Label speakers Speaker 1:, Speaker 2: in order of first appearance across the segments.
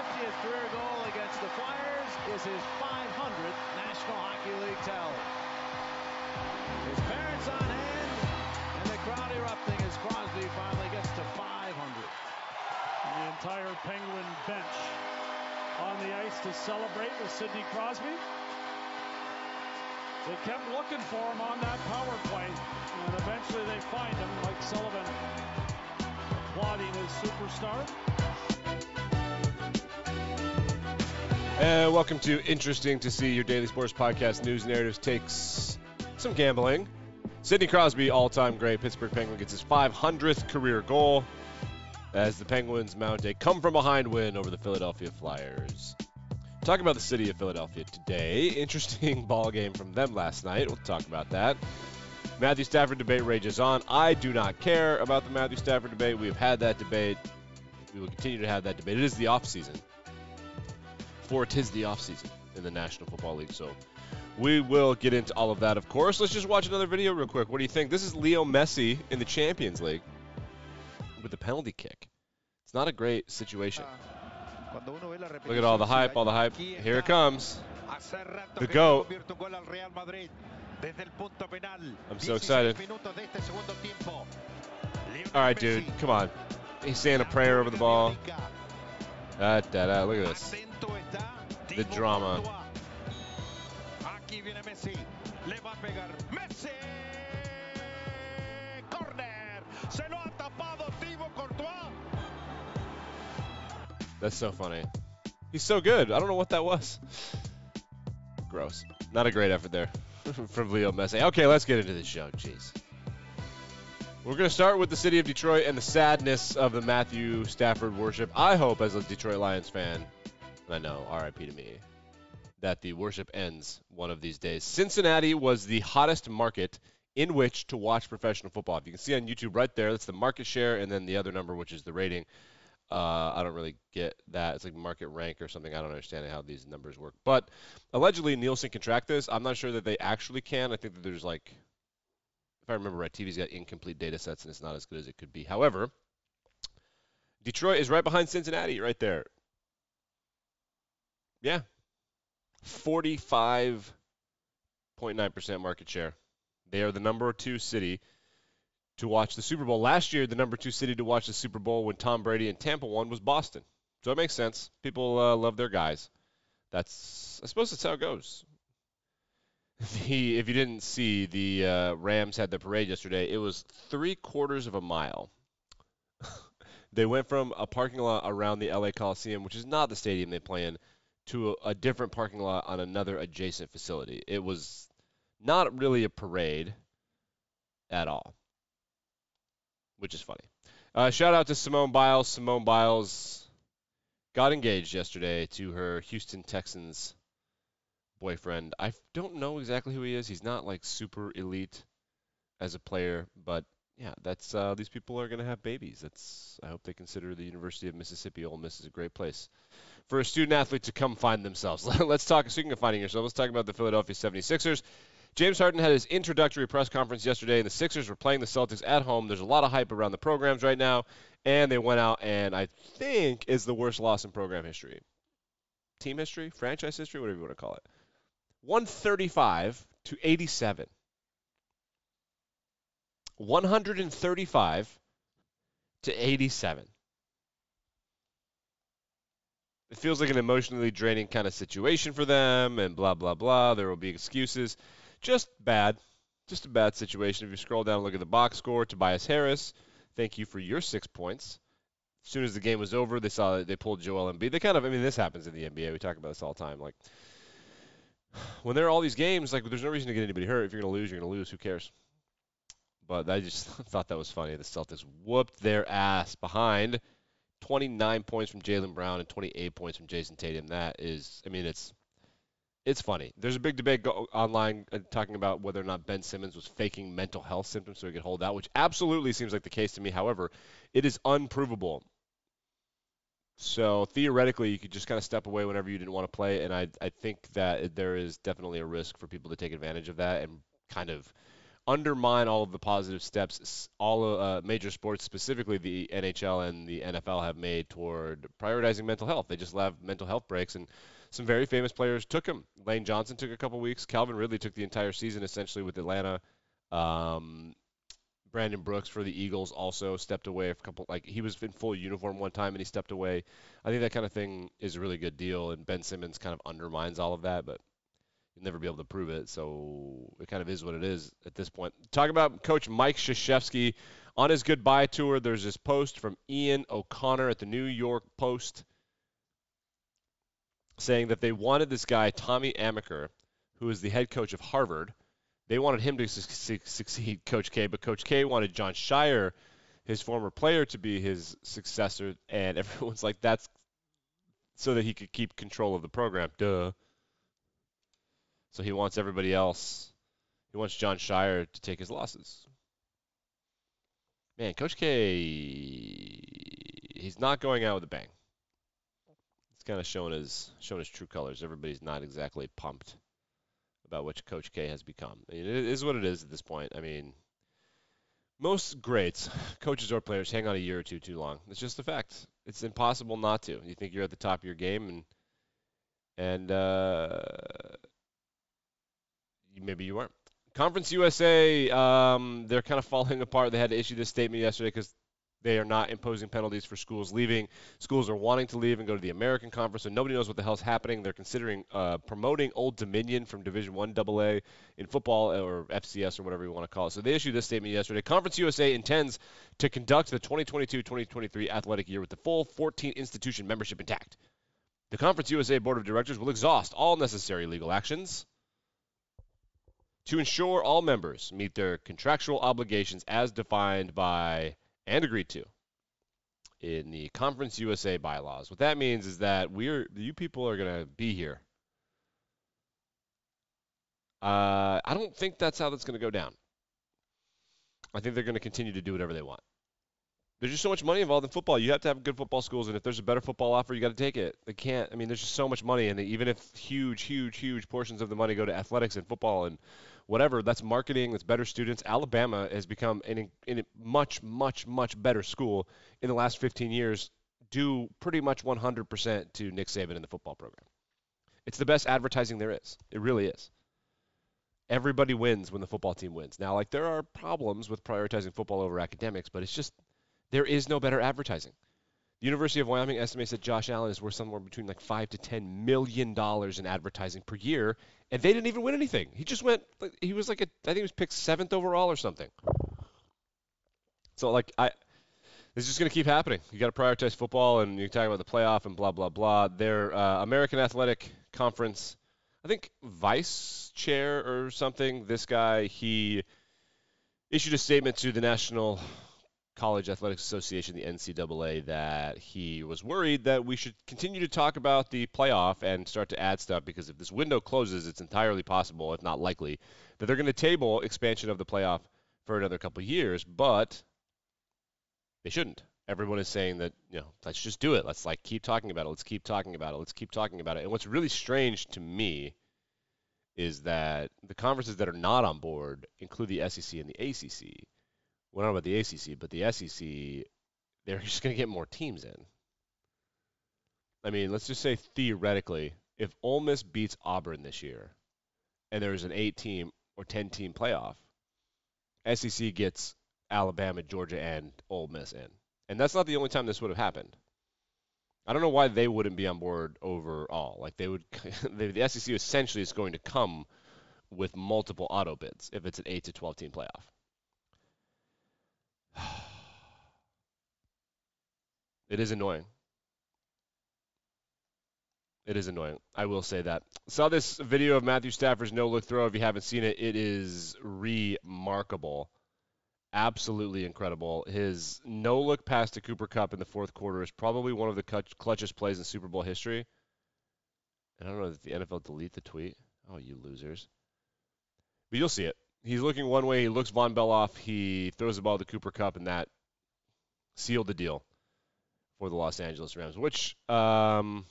Speaker 1: 50th career goal against the Flyers is his 500th National Hockey League tally. His parents on hand, and the crowd erupting as Crosby finally gets to 500.
Speaker 2: The entire Penguin bench on the ice to celebrate with Sidney Crosby. They kept looking for him on that power play, and eventually they find him, Mike Sullivan applauding his superstar.
Speaker 3: And welcome to Interesting to See, your daily sports podcast news narratives takes some gambling. Sidney Crosby, all-time great Pittsburgh Penguin, gets his 500th career goal as the Penguins mount a come-from-behind win over the Philadelphia Flyers. Talking about the city of Philadelphia today. Interesting ball game from them last night. We'll talk about that. Matthew Stafford debate rages on. I do not care about the Matthew Stafford debate. We have had that debate. We will continue to have that debate. It is the off season. For it is the off season in the National Football League. So we will get into all of that, of course. Let's just watch another video real quick. What do you think? This is Leo Messi in the Champions League with the penalty kick. It's not a great situation. Look at all the hype, all the hype. Here it comes. The GOAT. I'm so excited. All right, dude. Come on. He's saying a prayer over the ball. Da, da, da. Look at this. The drama. That's so funny. He's so good. I don't know what that was. Gross. Not a great effort there from Leo Messi. Okay, let's get into the show. Jeez. We're going to start with the city of Detroit and the sadness of the Matthew Stafford worship. I hope, as a Detroit Lions fan, I know, RIP to me, that the worship ends one of these days. Cincinnati was the hottest market in which to watch professional football. If you can see on YouTube right there, that's the market share, and then the other number, which is the rating. Uh, I don't really get that. It's like market rank or something. I don't understand how these numbers work. But allegedly, Nielsen can track this. I'm not sure that they actually can. I think that there's like, if I remember right, TV's got incomplete data sets and it's not as good as it could be. However, Detroit is right behind Cincinnati, right there. Yeah. 45.9% market share. They are the number two city to watch the Super Bowl. Last year, the number two city to watch the Super Bowl when Tom Brady and Tampa won was Boston. So it makes sense. People uh, love their guys. That's I suppose that's how it goes. The if you didn't see the uh, Rams had the parade yesterday, it was three quarters of a mile. they went from a parking lot around the LA Coliseum, which is not the stadium they play in, to a, a different parking lot on another adjacent facility. It was not really a parade at all which is funny. Uh, shout out to Simone Biles. Simone Biles got engaged yesterday to her Houston Texans boyfriend. I don't know exactly who he is. He's not like super elite as a player, but yeah, that's uh, these people are to have babies. That's I hope they consider the University of Mississippi Ole Miss is a great place for a student athlete to come find themselves. let's talk. Speaking of finding yourself, let's talk about the Philadelphia 76ers. James Harden had his introductory press conference yesterday, and the Sixers were playing the Celtics at home. There's a lot of hype around the programs right now, and they went out and I think is the worst loss in program history, team history, franchise history, whatever you want to call it. 135 to 87. 135 to 87. It feels like an emotionally draining kind of situation for them, and blah, blah, blah. There will be excuses. Just bad. Just a bad situation. If you scroll down and look at the box score, Tobias Harris, thank you for your six points. As soon as the game was over, they saw that they pulled Joel Embiid. They kind of, I mean, this happens in the NBA. We talk about this all the time. Like, when there are all these games, like, there's no reason to get anybody hurt. If you're going to lose, you're going to lose. Who cares? But I just thought that was funny. The Celtics whooped their ass behind 29 points from Jaylen Brown and 28 points from Jayson Tatum. That is, I mean, it's it's funny. There's a big debate go- online uh, talking about whether or not Ben Simmons was faking mental health symptoms so he could hold out, which absolutely seems like the case to me. However, it is unprovable. So theoretically, you could just kind of step away whenever you didn't want to play, and I I think that there is definitely a risk for people to take advantage of that and kind of undermine all of the positive steps all uh, major sports, specifically the NHL and the NFL, have made toward prioritizing mental health. They just have mental health breaks, and some very famous players took them. Lane Johnson took a couple weeks. Calvin Ridley took the entire season essentially with Atlanta. Um, Brandon Brooks for the Eagles also stepped away a couple like he was in full uniform one time and he stepped away. I think that kind of thing is a really good deal and Ben Simmons kind of undermines all of that, but you'll never be able to prove it. So it kind of is what it is at this point. Talk about Coach Mike Krzyzewski on his goodbye tour. There's this post from Ian O'Connor at the New York Post saying that they wanted this guy Tommy Amaker, who is the head coach of Harvard they wanted him to su- succeed Coach K, but Coach K wanted Jon Scheyer, his former player, to be his successor, and everyone's like, that's so that he could keep control of the program. Duh. So he wants everybody else. He wants Jon Scheyer to take his losses. Man, Coach K, he's not going out with a bang. It's kind of showing his showing his true colors. Everybody's not exactly pumped about which Coach K has become. It is what it is at this point. I mean, most greats, coaches or players, hang on a year or two too long. It's just a fact. It's impossible not to. You think you're at the top of your game, and and uh, maybe you aren't. Conference USA, um, they're kind of falling apart. They had to issue this statement yesterday because they are not imposing penalties for schools leaving. Schools are wanting to leave and go to the American Conference, and nobody knows what the hell's happening. They're considering uh, promoting Old Dominion from Division One AA in football or FCS or whatever you want to call it. So they issued this statement yesterday. Conference USA intends to conduct the 2022-2023 athletic year with the full 14 institution membership intact. The Conference USA Board of Directors will exhaust all necessary legal actions to ensure all members meet their contractual obligations as defined by and agreed to in the Conference USA bylaws. What that means is that we're you people are going to be here. Uh, I don't think that's how that's going to go down. I think they're going to continue to do whatever they want. There's just so much money involved in football. You have to have good football schools, and if there's a better football offer, you got to take it. They can't. I mean, there's just so much money, and even if huge, huge, huge portions of the money go to athletics and football and whatever. That's marketing. That's better students. Alabama has become an, a much, much, much better school in the last 15 years, due pretty much 100% to Nick Saban and the football program. It's the best advertising there is. It really is. Everybody wins when the football team wins. Now, like there are problems with prioritizing football over academics, but it's just there is no better advertising. The University of Wyoming estimates that Josh Allen is worth somewhere between like five to ten million dollars in advertising per year, and they didn't even win anything. He just went. He was like a. I think he was picked seventh overall or something. So like I, this is just going to keep happening. You got to prioritize football, and you talk about the playoff and blah blah blah. Their uh, American Athletic Conference, I think vice chair or something. This guy he issued a statement to the National College Athletics Association, the NCAA, that he was worried that we should continue to talk about the playoff and start to add stuff because if this window closes, it's entirely possible, if not likely, that they're going to table expansion of the playoff for another couple years, but they shouldn't. Everyone is saying that, you know, let's just do it. Let's like keep talking about it. Let's keep talking about it. Let's keep talking about it. And what's really strange to me is that the conferences that are not on board include the SEC and the ACC well, not about the ACC, but the SEC, they're just going to get more teams in. I mean, let's just say theoretically, if Ole Miss beats Auburn this year, and there's an eight-team or ten-team playoff, SEC gets Alabama, Georgia, and Ole Miss in, and that's not the only time this would have happened. I don't know why they wouldn't be on board overall. Like they would, the SEC essentially is going to come with multiple auto bids if it's an eight to twelve team playoff. It is annoying. It is annoying. I will say that. Saw this video of Matthew Stafford's no look throw. If you haven't seen it, it is remarkable. Absolutely incredible. His no look pass to Cooper Kupp in the fourth quarter is probably one of the clutchest plays in Super Bowl history. And I don't know if the NFL delete the tweet. Oh, you losers. But you'll see it he's looking one way. He looks Vonn Bell off. He throws the ball to Cooper Kupp, and that sealed the deal for the Los Angeles Rams. Which um,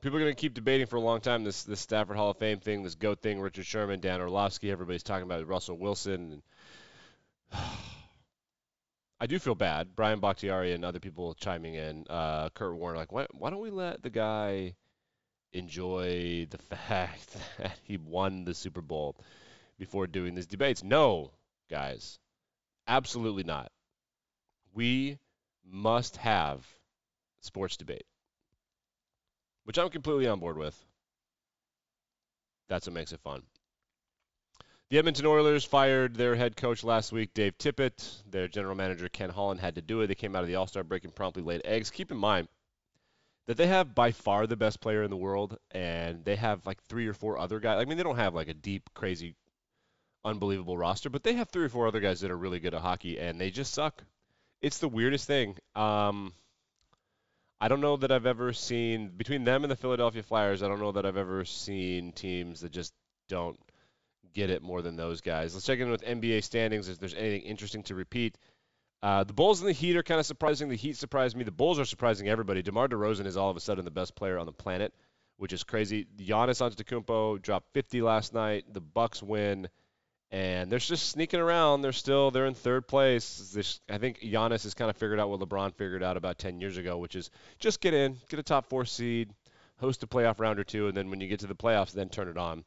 Speaker 3: people are going to keep debating for a long time this this Stafford Hall of Fame thing, this GOAT thing, Richard Sherman, Dan Orlovsky, everybody's talking about Russell Wilson. And I do feel bad. Brian Bakhtiari and other people chiming in, uh, Kurt Warner, like, why, why don't we let the guy enjoy the fact that he won the Super Bowl before doing these debates? No, guys, absolutely not. We must have sports debate, which I'm completely on board with. That's what makes it fun. The Edmonton Oilers fired their head coach last week, Dave Tippett. Their general manager, Ken Holland, had to do it. They came out of the All Star break and promptly laid eggs. Keep in mind that they have by far the best player in the world, and they have like three or four other guys. I mean, they don't have like a deep, crazy, unbelievable roster, but they have three or four other guys that are really good at hockey, and they just suck. It's the weirdest thing. Um, I don't know that I've ever seen between them and the Philadelphia Flyers. I don't know that I've ever seen teams that just don't get it more than those guys. Let's check in with NBA standings if there's anything interesting to repeat. Uh, the Bulls and the Heat are kind of surprising. The Heat surprised me. The Bulls are surprising everybody. DeMar DeRozan is all of a sudden the best player on the planet, which is crazy. Giannis Antetokounmpo dropped 50 last night. The Bucks win, and they're just sneaking around. They're still they're in third place. This, I think Giannis has kind of figured out what LeBron figured out about 10 years ago, which is just get in, get a top four seed, host a playoff round or two, and then when you get to the playoffs, then turn it on.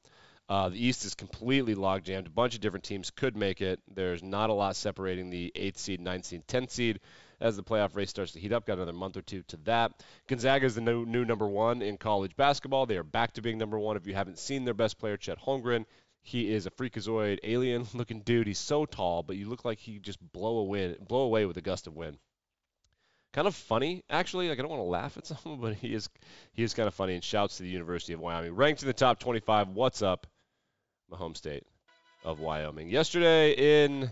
Speaker 3: Uh, the East is completely log jammed. A bunch of different teams could make it. There's not a lot separating the 8th seed, ninth seed, 10th seed as the playoff race starts to heat up. Got another month or two to that. Gonzaga is the new, new number one in college basketball. They are back to being number one. If you haven't seen their best player, Chet Holmgren, he is a freakazoid, alien-looking dude. He's so tall, but you look like he just blow away, blow away with a gust of wind. Kind of funny, actually. Like I don't want to laugh at someone, but he is he is kind of funny. And shouts to the University of Wyoming, ranked in the top 25. What's up? my home state of Wyoming. Yesterday in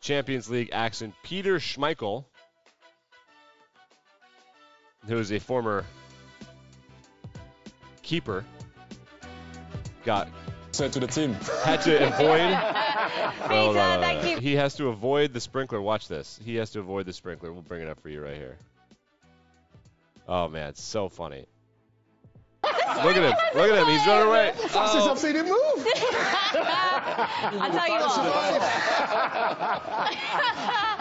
Speaker 3: Champions League action, Peter Schmeichel, who is a former keeper, got
Speaker 4: said to the team
Speaker 3: had to avoid.
Speaker 5: well, Peter, thank you.
Speaker 3: He has to avoid the sprinkler. Watch this. He has to avoid the sprinkler. We'll bring it up for you right here. Oh man, it's so funny. Look at him. Look at him. He's running away.
Speaker 4: Fastest oh. I've seen him move.
Speaker 5: I'll tell you what.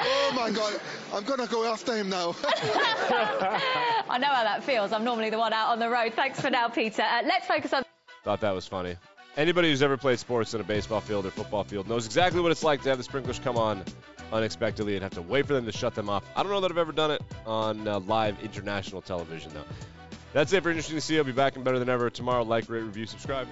Speaker 4: oh my God. I'm going to go after him now.
Speaker 5: I know how that feels. I'm normally the one out on the road. Thanks for now, Peter. Uh, let's focus on.
Speaker 3: Thought that was funny. Anybody who's ever played sports in a baseball field or football field knows exactly what it's like to have the sprinklers come on unexpectedly and have to wait for them to shut them off. I don't know that I've ever done it on uh, live international television, though. That's it for Interesting to See. I'll be back and better than ever tomorrow. Like, rate, review, subscribe.